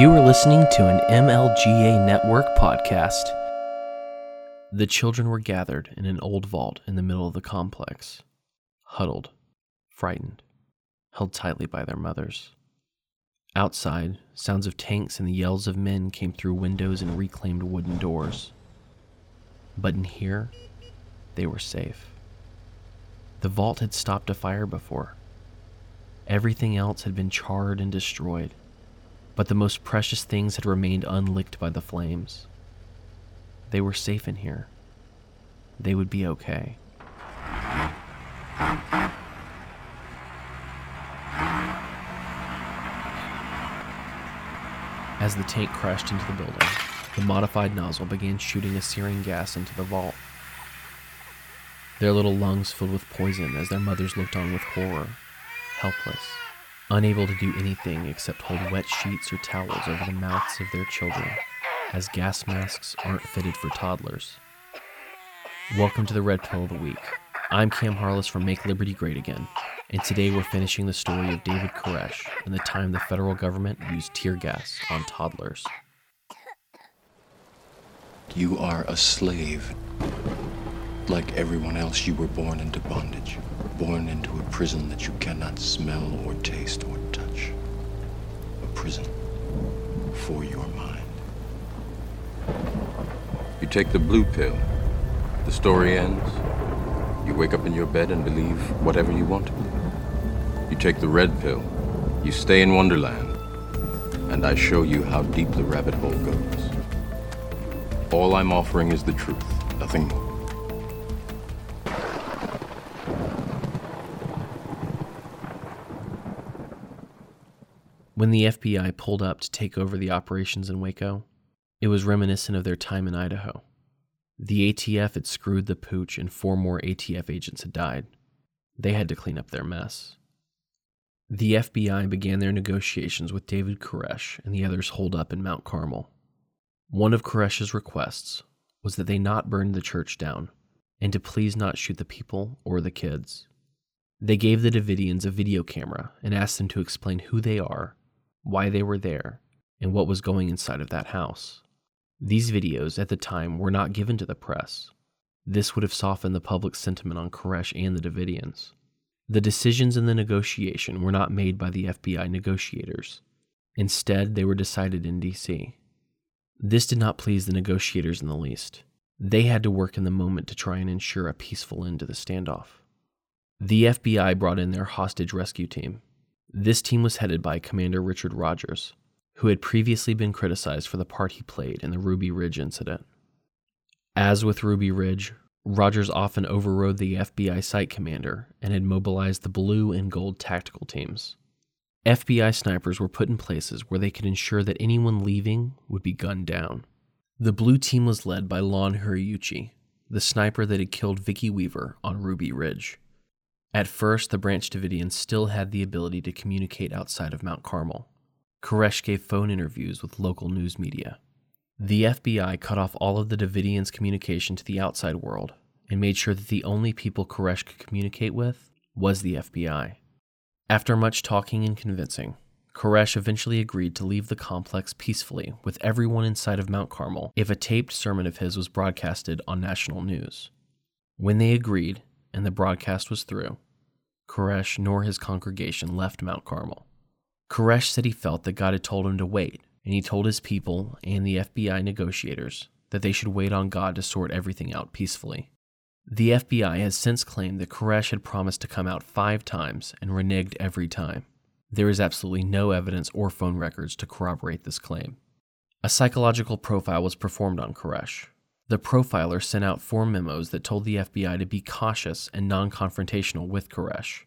You are listening to an MLGA Network podcast. The children were gathered in an old vault in the middle of the complex, huddled, frightened, held tightly by their mothers. Outside, sounds of tanks and the yells of men came through windows and reclaimed wooden doors. But in here, they were safe. The vault had stopped a fire before. Everything else had been charred and destroyed but the most precious things had remained unlicked by the flames. They were safe in here. They would be okay. As the tank crashed into the building, the modified nozzle began shooting a searing gas into the vault. Their little lungs filled with poison as their mothers looked on with horror, helpless unable to do anything except hold wet sheets or towels over the mouths of their children, as gas masks aren't fitted for toddlers. Welcome to the Red Pill of the Week. I'm Cam Harless from Make Liberty Great Again, and today we're finishing the story of David Koresh and the time the federal government used tear gas on toddlers. You are a slave. Like everyone else, you were born into bondage born into a prison that you cannot smell or taste or touch. A prison for your mind. You take the blue pill. The story ends. You wake up in your bed and believe whatever you want to believe. You take the red pill. You stay in Wonderland. And I show you how deep the rabbit hole goes. All I'm offering is the truth, nothing more. When the FBI pulled up to take over the operations in Waco, it was reminiscent of their time in Idaho. The ATF had screwed the pooch, and four more ATF agents had died. They had to clean up their mess. The FBI began their negotiations with David Koresh and the others holed up in Mount Carmel. One of Koresh's requests was that they not burn the church down and to please not shoot the people or the kids. They gave the Davidians a video camera and asked them to explain who they are why they were there, and what was going inside of that house. These videos at the time were not given to the press. This would have softened the public sentiment on Koresh and the Davidians. The decisions in the negotiation were not made by the FBI negotiators. Instead, they were decided in D.C. This did not please the negotiators in the least. They had to work in the moment to try and ensure a peaceful end to the standoff. The FBI brought in their hostage rescue team, this team was headed by Commander Richard Rogers, who had previously been criticized for the part he played in the Ruby Ridge incident. As with Ruby Ridge, Rogers often overrode the FBI site commander and had mobilized the blue and gold tactical teams. FBI snipers were put in places where they could ensure that anyone leaving would be gunned down. The blue team was led by Lon Horiuchi, the sniper that had killed Vicki Weaver on Ruby Ridge. At first, the Branch Davidians still had the ability to communicate outside of Mount Carmel. Koresh gave phone interviews with local news media. The FBI cut off all of the Davidians' communication to the outside world and made sure that the only people Koresh could communicate with was the FBI. After much talking and convincing, Koresh eventually agreed to leave the complex peacefully with everyone inside of Mount Carmel if a taped sermon of his was broadcasted on national news. When they agreed, and the broadcast was through, Koresh nor his congregation left Mount Carmel. Koresh said he felt that God had told him to wait, and he told his people and the FBI negotiators that they should wait on God to sort everything out peacefully. The FBI has since claimed that Koresh had promised to come out five times and reneged every time. There is absolutely no evidence or phone records to corroborate this claim. A psychological profile was performed on Koresh, the profiler sent out four memos that told the FBI to be cautious and non confrontational with Koresh.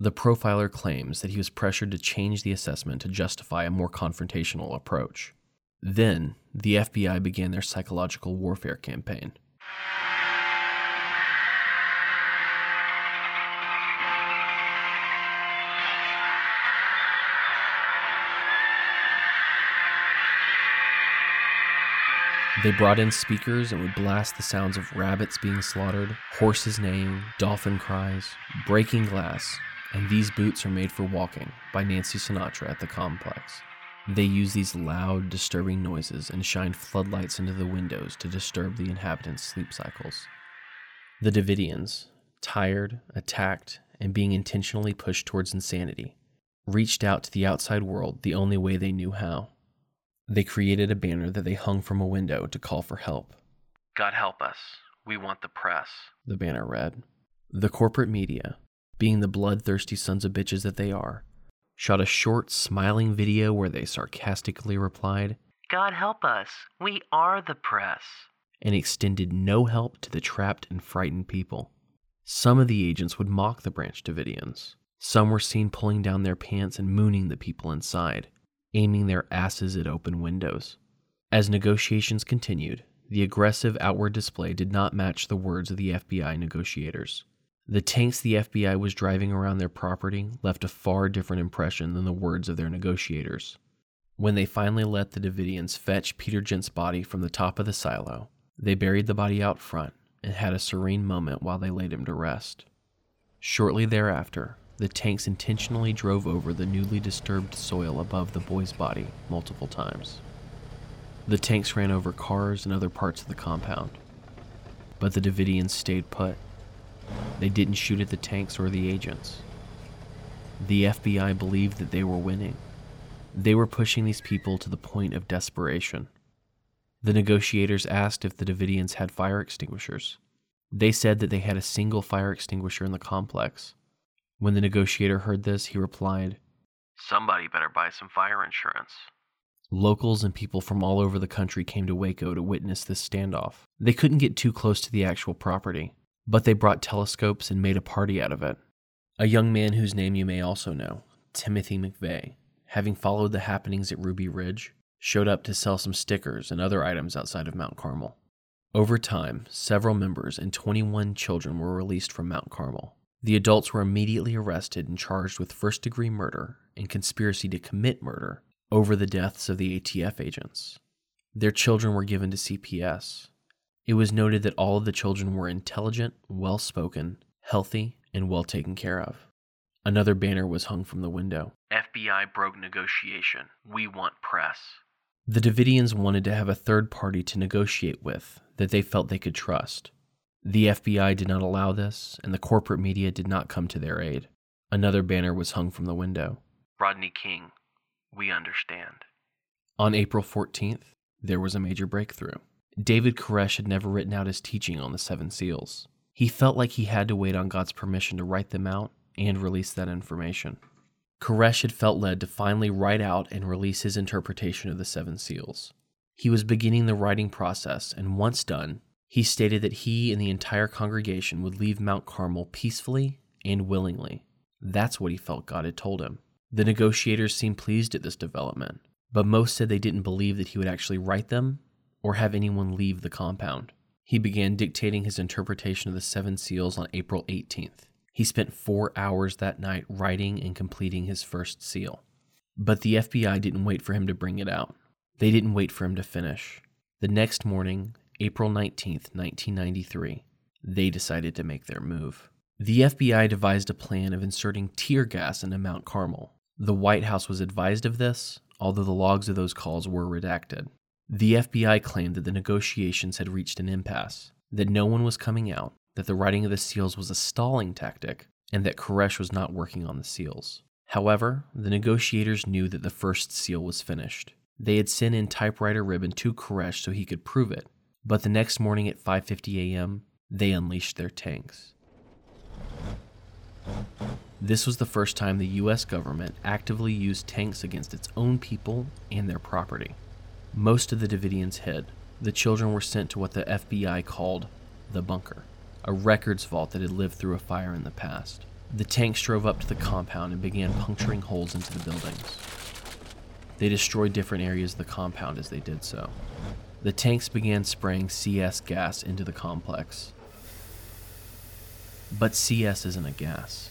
The profiler claims that he was pressured to change the assessment to justify a more confrontational approach. Then, the FBI began their psychological warfare campaign. They brought in speakers and would blast the sounds of rabbits being slaughtered, horses neighing, dolphin cries, breaking glass, and these boots are made for walking by Nancy Sinatra at the complex. They use these loud, disturbing noises and shine floodlights into the windows to disturb the inhabitants' sleep cycles. The Davidians, tired, attacked, and being intentionally pushed towards insanity, reached out to the outside world the only way they knew how. They created a banner that they hung from a window to call for help. God help us. We want the press, the banner read. The corporate media, being the bloodthirsty sons of bitches that they are, shot a short, smiling video where they sarcastically replied, God help us. We are the press. And extended no help to the trapped and frightened people. Some of the agents would mock the Branch Davidians. Some were seen pulling down their pants and mooning the people inside, aiming their asses at open windows. As negotiations continued, the aggressive outward display did not match the words of the FBI negotiators. The tanks the FBI was driving around their property left a far different impression than the words of their negotiators. When they finally let the Davidians fetch Peter Gent's body from the top of the silo, they buried the body out front and had a serene moment while they laid him to rest. Shortly thereafter, the tanks intentionally drove over the newly disturbed soil above the boy's body multiple times. The tanks ran over cars and other parts of the compound, but the Davidians stayed put. They didn't shoot at the tanks or the agents. The FBI believed that they were winning. They were pushing these people to the point of desperation. The negotiators asked if the Davidians had fire extinguishers. They said that they had a single fire extinguisher in the complex. When the negotiator heard this, he replied, Somebody better buy some fire insurance. Locals and people from all over the country came to Waco to witness this standoff. They couldn't get too close to the actual property, but they brought telescopes and made a party out of it. A young man whose name you may also know, Timothy McVeigh, having followed the happenings at Ruby Ridge, showed up to sell some stickers and other items outside of Mount Carmel. Over time, several members and 21 children were released from Mount Carmel. The adults were immediately arrested and charged with first degree murder and conspiracy to commit murder over the deaths of the ATF agents. Their children were given to CPS. It was noted that all of the children were intelligent, well spoken, healthy, and well taken care of. Another banner was hung from the window FBI broke negotiation. We want press. The Davidians wanted to have a third party to negotiate with that they felt they could trust. The FBI did not allow this, and the corporate media did not come to their aid. Another banner was hung from the window Rodney King, we understand. On April 14th, there was a major breakthrough. David Koresh had never written out his teaching on the seven seals. He felt like he had to wait on God's permission to write them out and release that information. Koresh had felt led to finally write out and release his interpretation of the seven seals. He was beginning the writing process, and once done, he stated that he and the entire congregation would leave Mount Carmel peacefully and willingly. That's what he felt God had told him. The negotiators seemed pleased at this development, but most said they didn't believe that he would actually write them or have anyone leave the compound. He began dictating his interpretation of the seven seals on April 18th. He spent four hours that night writing and completing his first seal. But the FBI didn't wait for him to bring it out. They didn't wait for him to finish. The next morning, April 19th, 1993, they decided to make their move. The FBI devised a plan of inserting tear gas into Mount Carmel. The White House was advised of this, although the logs of those calls were redacted. The FBI claimed that the negotiations had reached an impasse, that no one was coming out, that the writing of the seals was a stalling tactic and that Koresh was not working on the seals. However, the negotiators knew that the first seal was finished. They had sent in typewriter ribbon to Koresh so he could prove it, but the next morning at 5:50 a.m., they unleashed their tanks. This was the first time the US government actively used tanks against its own people and their property. Most of the Davidians hid. The children were sent to what the FBI called the bunker a records vault that had lived through a fire in the past. The tanks drove up to the compound and began puncturing holes into the buildings. They destroyed different areas of the compound as they did so. The tanks began spraying CS gas into the complex. But CS isn't a gas.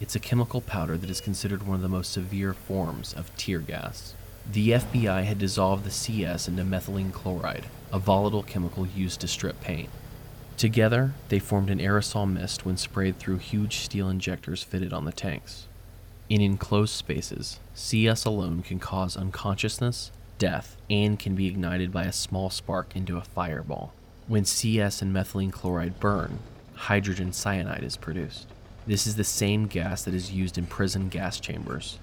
It's a chemical powder that is considered one of the most severe forms of tear gas. The FBI had dissolved the CS into methylene chloride, a volatile chemical used to strip paint. Together, they formed an aerosol mist when sprayed through huge steel injectors fitted on the tanks. In enclosed spaces, CS alone can cause unconsciousness, death, and can be ignited by a small spark into a fireball. When CS and methylene chloride burn, hydrogen cyanide is produced. This is the same gas that is used in prison gas chambers.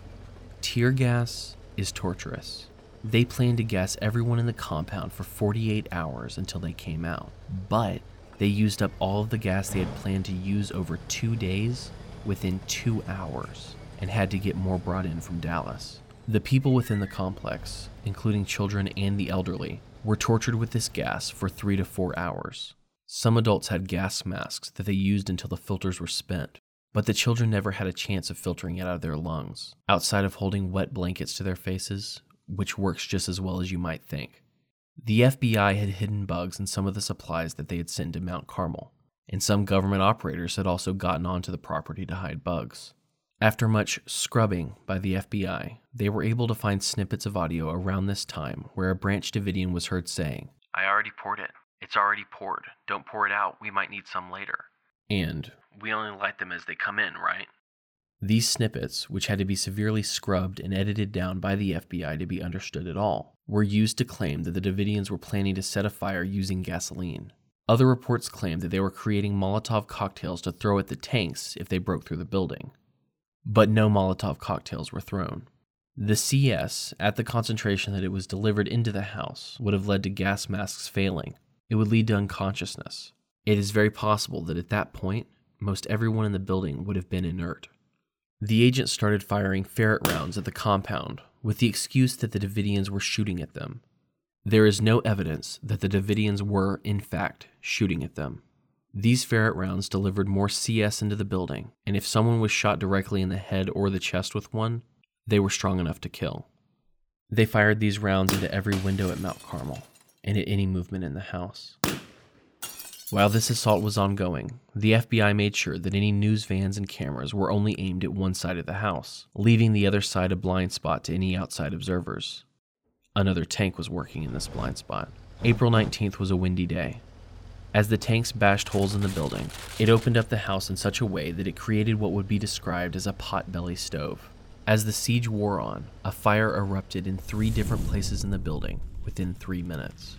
Tear gas is torturous. They planned to gas everyone in the compound for 48 hours until they came out, but they used up all of the gas they had planned to use over two days within two hours and had to get more brought in from Dallas. The people within the complex, including children and the elderly, were tortured with this gas for three to four hours. Some adults had gas masks that they used until the filters were spent, but the children never had a chance of filtering it out of their lungs, outside of holding wet blankets to their faces, which works just as well as you might think. The FBI had hidden bugs in some of the supplies that they had sent to Mount Carmel, and some government operators had also gotten onto the property to hide bugs. After much scrubbing by the FBI, they were able to find snippets of audio around this time where a Branch Davidian was heard saying, I already poured it. It's already poured. Don't pour it out. We might need some later. And, We only light them as they come in, right? These snippets, which had to be severely scrubbed and edited down by the FBI to be understood at all, were used to claim that the Davidians were planning to set a fire using gasoline. Other reports claimed that they were creating Molotov cocktails to throw at the tanks if they broke through the building but no Molotov cocktails were thrown. The CS, at the concentration that it was delivered into the house, would have led to gas masks failing. It would lead to unconsciousness. It is very possible that at that point, most everyone in the building would have been inert. The agent started firing ferret rounds at the compound with the excuse that the Davidians were shooting at them. There is no evidence that the Davidians were, in fact, shooting at them. These ferret rounds delivered more CS into the building, and if someone was shot directly in the head or the chest with one, they were strong enough to kill. They fired these rounds into every window at Mount Carmel and at any movement in the house. While this assault was ongoing, the FBI made sure that any news vans and cameras were only aimed at one side of the house, leaving the other side a blind spot to any outside observers. Another tank was working in this blind spot. April 19th was a windy day, as the tanks bashed holes in the building, it opened up the house in such a way that it created what would be described as a potbelly stove. As the siege wore on, a fire erupted in three different places in the building within three minutes.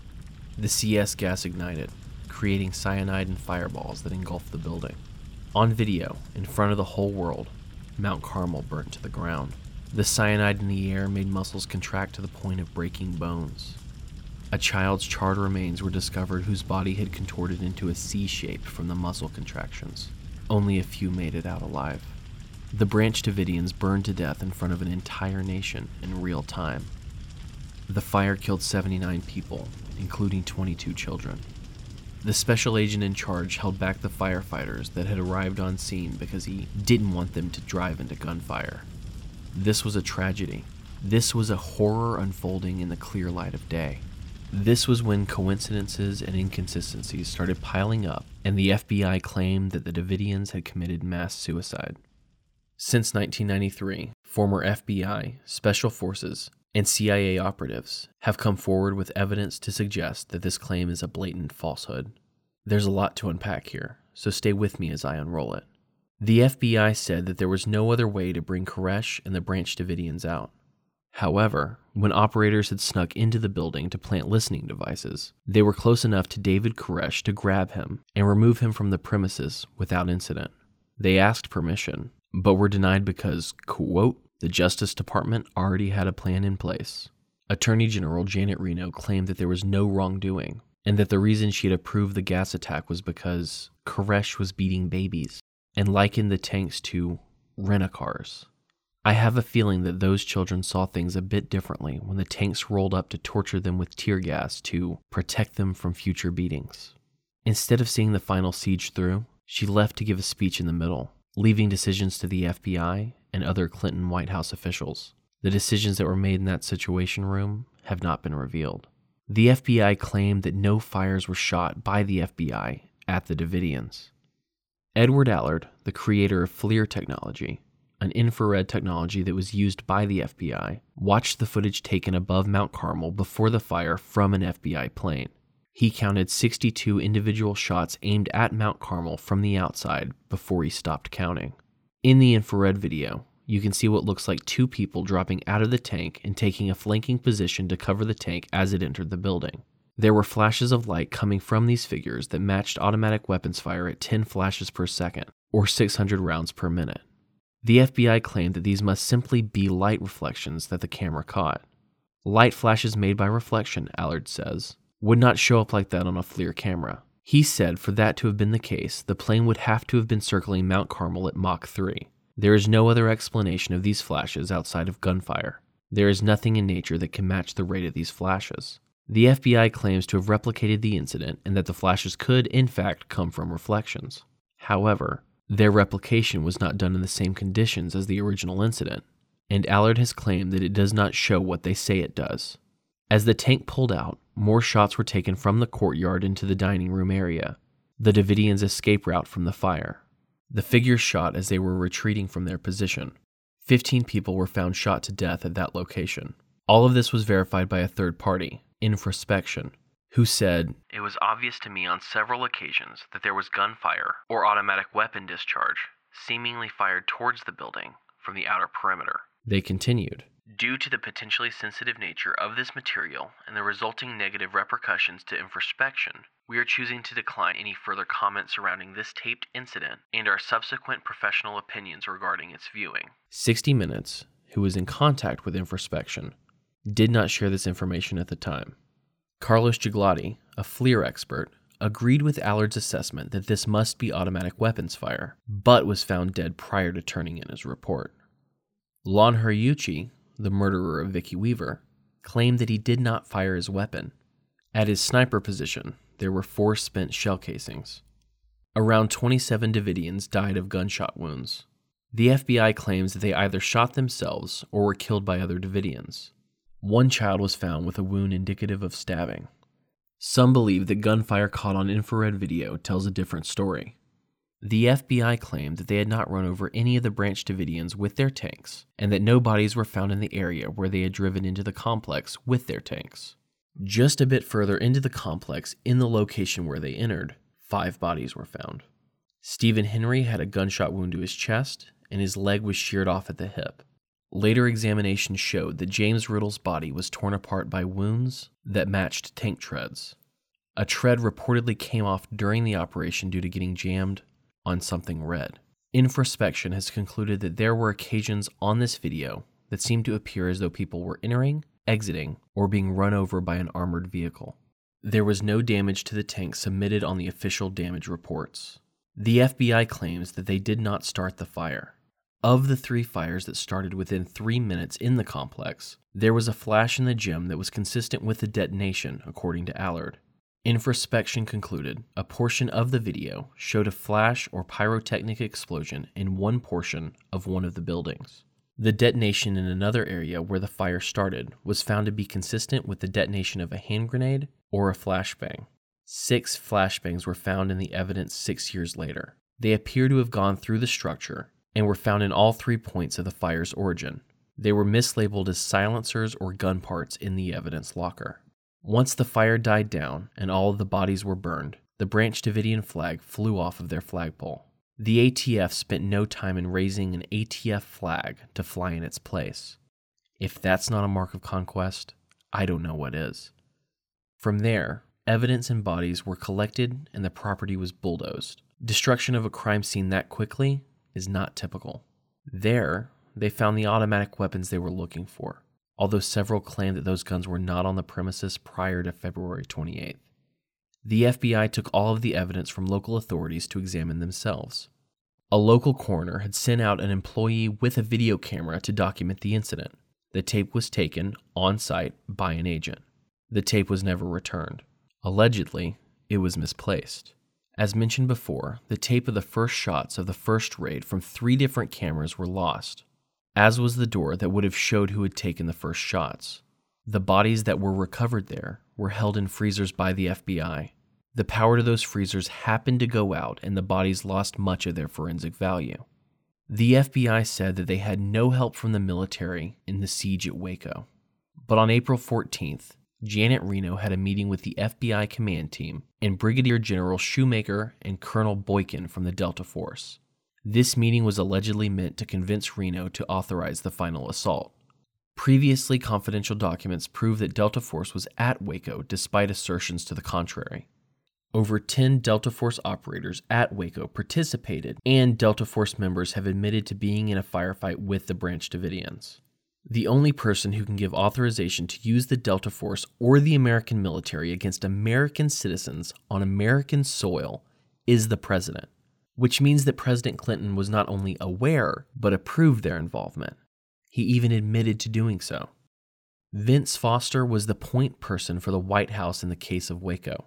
The CS gas ignited, creating cyanide and fireballs that engulfed the building. On video, in front of the whole world, Mount Carmel burnt to the ground. The cyanide in the air made muscles contract to the point of breaking bones. A child's charred remains were discovered whose body had contorted into a C shape from the muscle contractions. Only a few made it out alive. The Branch Davidians burned to death in front of an entire nation in real time. The fire killed 79 people, including 22 children. The special agent in charge held back the firefighters that had arrived on scene because he didn't want them to drive into gunfire. This was a tragedy. This was a horror unfolding in the clear light of day. This was when coincidences and inconsistencies started piling up, and the FBI claimed that the Davidians had committed mass suicide. Since 1993, former FBI, Special Forces, and CIA operatives have come forward with evidence to suggest that this claim is a blatant falsehood. There's a lot to unpack here, so stay with me as I unroll it. The FBI said that there was no other way to bring Koresh and the Branch Davidians out. However, when operators had snuck into the building to plant listening devices, they were close enough to David Koresh to grab him and remove him from the premises without incident. They asked permission, but were denied because, quote, the Justice Department already had a plan in place. Attorney General Janet Reno claimed that there was no wrongdoing, and that the reason she had approved the gas attack was because Koresh was beating babies, and likened the tanks to rent cars. I have a feeling that those children saw things a bit differently when the tanks rolled up to torture them with tear gas to protect them from future beatings. Instead of seeing the final siege through, she left to give a speech in the middle, leaving decisions to the FBI and other Clinton White House officials. The decisions that were made in that situation room have not been revealed. The FBI claimed that no fires were shot by the FBI at the Davidians. Edward Allard, the creator of FLIR technology, an infrared technology that was used by the FBI, watched the footage taken above Mount Carmel before the fire from an FBI plane. He counted 62 individual shots aimed at Mount Carmel from the outside before he stopped counting. In the infrared video, you can see what looks like two people dropping out of the tank and taking a flanking position to cover the tank as it entered the building. There were flashes of light coming from these figures that matched automatic weapons fire at 10 flashes per second, or 600 rounds per minute. The FBI claimed that these must simply be light reflections that the camera caught. Light flashes made by reflection, Allard says, would not show up like that on a FLIR camera. He said for that to have been the case, the plane would have to have been circling Mount Carmel at Mach 3. There is no other explanation of these flashes outside of gunfire. There is nothing in nature that can match the rate of these flashes. The FBI claims to have replicated the incident and that the flashes could, in fact, come from reflections. However, their replication was not done in the same conditions as the original incident, and Allard has claimed that it does not show what they say it does. As the tank pulled out, more shots were taken from the courtyard into the dining room area, the Davidians' escape route from the fire. The figures shot as they were retreating from their position. Fifteen people were found shot to death at that location. All of this was verified by a third party, Infraspection, who said, It was obvious to me on several occasions that there was gunfire or automatic weapon discharge, seemingly fired towards the building from the outer perimeter. They continued, Due to the potentially sensitive nature of this material and the resulting negative repercussions to infraspection, we are choosing to decline any further comment surrounding this taped incident and our subsequent professional opinions regarding its viewing. 60 Minutes, who was in contact with infraspection, did not share this information at the time. Carlos Ghigliotti, a FLIR expert, agreed with Allard's assessment that this must be automatic weapons fire, but was found dead prior to turning in his report. Lon Horiuchi, the murderer of Vicki Weaver, claimed that he did not fire his weapon. At his sniper position, there were four spent shell casings. Around 27 Davidians died of gunshot wounds. The FBI claims that they either shot themselves or were killed by other Davidians. One child was found with a wound indicative of stabbing. Some believe that gunfire caught on infrared video tells a different story. The FBI claimed that they had not run over any of the Branch Davidians with their tanks, and that no bodies were found in the area where they had driven into the complex with their tanks. Just a bit further into the complex, in the location where they entered, five bodies were found. Stephen Henry had a gunshot wound to his chest, and his leg was sheared off at the hip. Later examination showed that James Riddle's body was torn apart by wounds that matched tank treads. A tread reportedly came off during the operation due to getting jammed on something red. Infraspection has concluded that there were occasions on this video that seemed to appear as though people were entering, exiting, or being run over by an armored vehicle. There was no damage to the tank submitted on the official damage reports. The FBI claims that they did not start the fire. Of the three fires that started within three minutes in the complex, there was a flash in the gym that was consistent with the detonation, according to Allard. Infraspection concluded a portion of the video showed a flash or pyrotechnic explosion in one portion of one of the buildings. The detonation in another area where the fire started was found to be consistent with the detonation of a hand grenade or a flashbang. Six flashbangs were found in the evidence six years later. They appear to have gone through the structure and were found in all three points of the fire's origin. They were mislabeled as silencers or gun parts in the evidence locker. Once the fire died down and all of the bodies were burned, the Branch Davidian flag flew off of their flagpole. The ATF spent no time in raising an ATF flag to fly in its place. If that's not a mark of conquest, I don't know what is. From there, evidence and bodies were collected and the property was bulldozed. Destruction of a crime scene that quickly is not typical. There, they found the automatic weapons they were looking for although several claimed that those guns were not on the premises prior to February 28th. The FBI took all of the evidence from local authorities to examine themselves. A local coroner had sent out an employee with a video camera to document the incident. The tape was taken on site by an agent. The tape was never returned. Allegedly, it was misplaced. As mentioned before, the tape of the first shots of the first raid from three different cameras were lost as was the door that would have showed who had taken the first shots. The bodies that were recovered there were held in freezers by the FBI. The power to those freezers happened to go out, and the bodies lost much of their forensic value. The FBI said that they had no help from the military in the siege at Waco. But on April 14th, Janet Reno had a meeting with the FBI command team and Brigadier General Schoomaker and Colonel Boykin from the Delta Force. This meeting was allegedly meant to convince Reno to authorize the final assault. Previously confidential documents prove that Delta Force was at Waco despite assertions to the contrary. Over 10 Delta Force operators at Waco participated, and Delta Force members have admitted to being in a firefight with the Branch Davidians. The only person who can give authorization to use the Delta Force or the American military against American citizens on American soil is the president, which means that President Clinton was not only aware, but approved their involvement. He even admitted to doing so. Vince Foster was the point person for the White House in the case of Waco.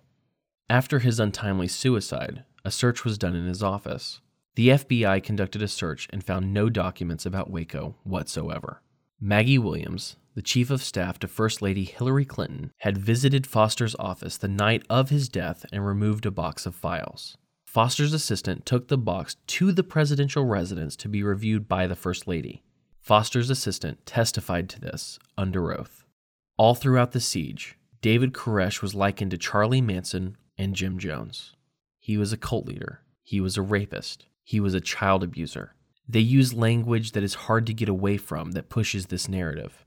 After his untimely suicide, a search was done in his office. The FBI conducted a search and found no documents about Waco whatsoever. Maggie Williams, the chief of staff to First Lady Hillary Clinton, had visited Foster's office the night of his death and removed a box of files. Foster's assistant took the box to the presidential residence to be reviewed by the First Lady. Foster's assistant testified to this under oath. All throughout the siege, David Koresh was likened to Charlie Manson and Jim Jones. He was a cult leader. He was a rapist. He was a child abuser. They use language that is hard to get away from that pushes this narrative.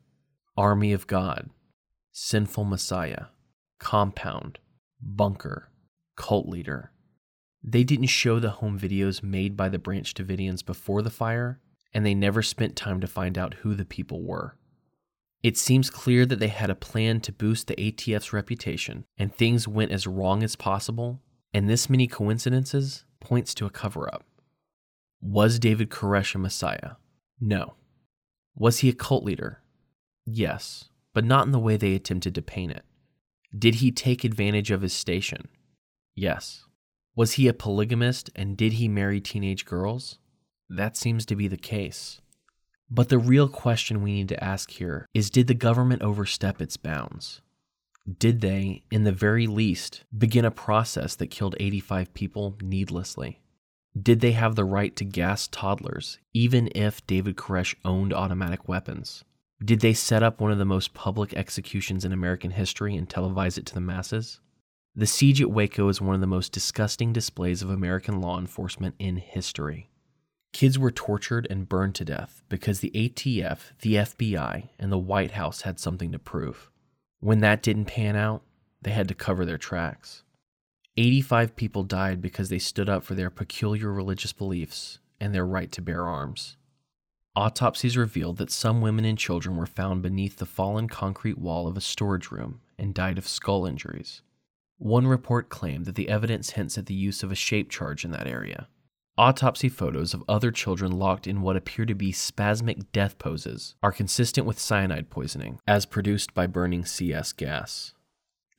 Army of God, Sinful Messiah, Compound, Bunker, Cult Leader. They didn't show the home videos made by the Branch Davidians before the fire, and they never spent time to find out who the people were. It seems clear that they had a plan to boost the ATF's reputation, and things went as wrong as possible, and this many coincidences points to a cover up. Was David Koresh a messiah? No. Was he a cult leader? Yes, but not in the way they attempted to paint it. Did he take advantage of his station? Yes. Was he a polygamist and did he marry teenage girls? That seems to be the case. But the real question we need to ask here is did the government overstep its bounds? Did they, in the very least, begin a process that killed 85 people needlessly? Did they have the right to gas toddlers, even if David Koresh owned automatic weapons? Did they set up one of the most public executions in American history and televise it to the masses? The siege at Waco is one of the most disgusting displays of American law enforcement in history. Kids were tortured and burned to death because the ATF, the FBI, and the White House had something to prove. When that didn't pan out, they had to cover their tracks. 85 people died because they stood up for their peculiar religious beliefs and their right to bear arms. Autopsies revealed that some women and children were found beneath the fallen concrete wall of a storage room and died of skull injuries. One report claimed that the evidence hints at the use of a shape charge in that area. Autopsy photos of other children locked in what appear to be spasmic death poses are consistent with cyanide poisoning, as produced by burning CS gas.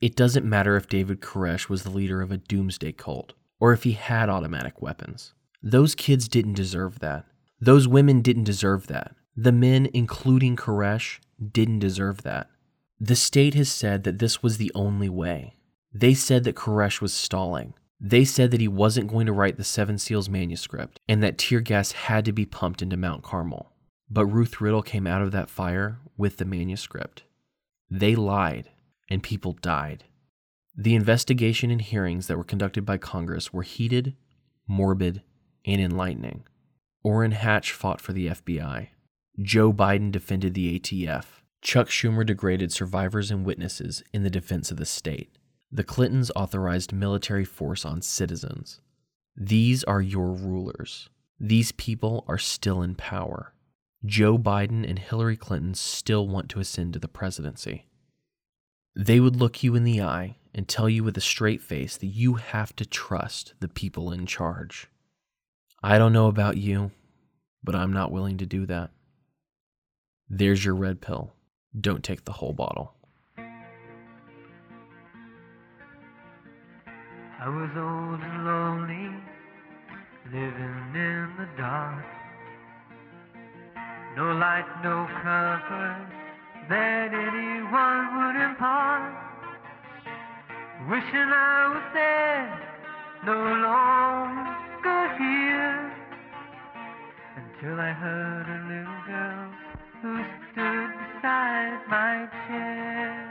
It doesn't matter if David Koresh was the leader of a doomsday cult, or if he had automatic weapons. Those kids didn't deserve that. Those women didn't deserve that. The men, including Koresh, didn't deserve that. The state has said that this was the only way. They said that Koresh was stalling, they said that he wasn't going to write the Seven Seals manuscript and that tear gas had to be pumped into Mount Carmel. But Ruth Riddle came out of that fire with the manuscript. They lied, and people died. The investigation and hearings that were conducted by Congress were heated, morbid, and enlightening. Orrin Hatch fought for the FBI. Joe Biden defended the ATF. Chuck Schumer degraded survivors and witnesses in the defense of the state. The Clintons authorized military force on citizens. These are your rulers. These people are still in power. Joe Biden and Hillary Clinton still want to ascend to the presidency. They would look you in the eye and tell you with a straight face that you have to trust the people in charge. I don't know about you, but I'm not willing to do that. There's your red pill. Don't take the whole bottle. I was old and lonely, living in the dark. No light, no comfort that anyone would impart. Wishing I was dead, no longer here. Until I heard a little girl who stood beside my chair.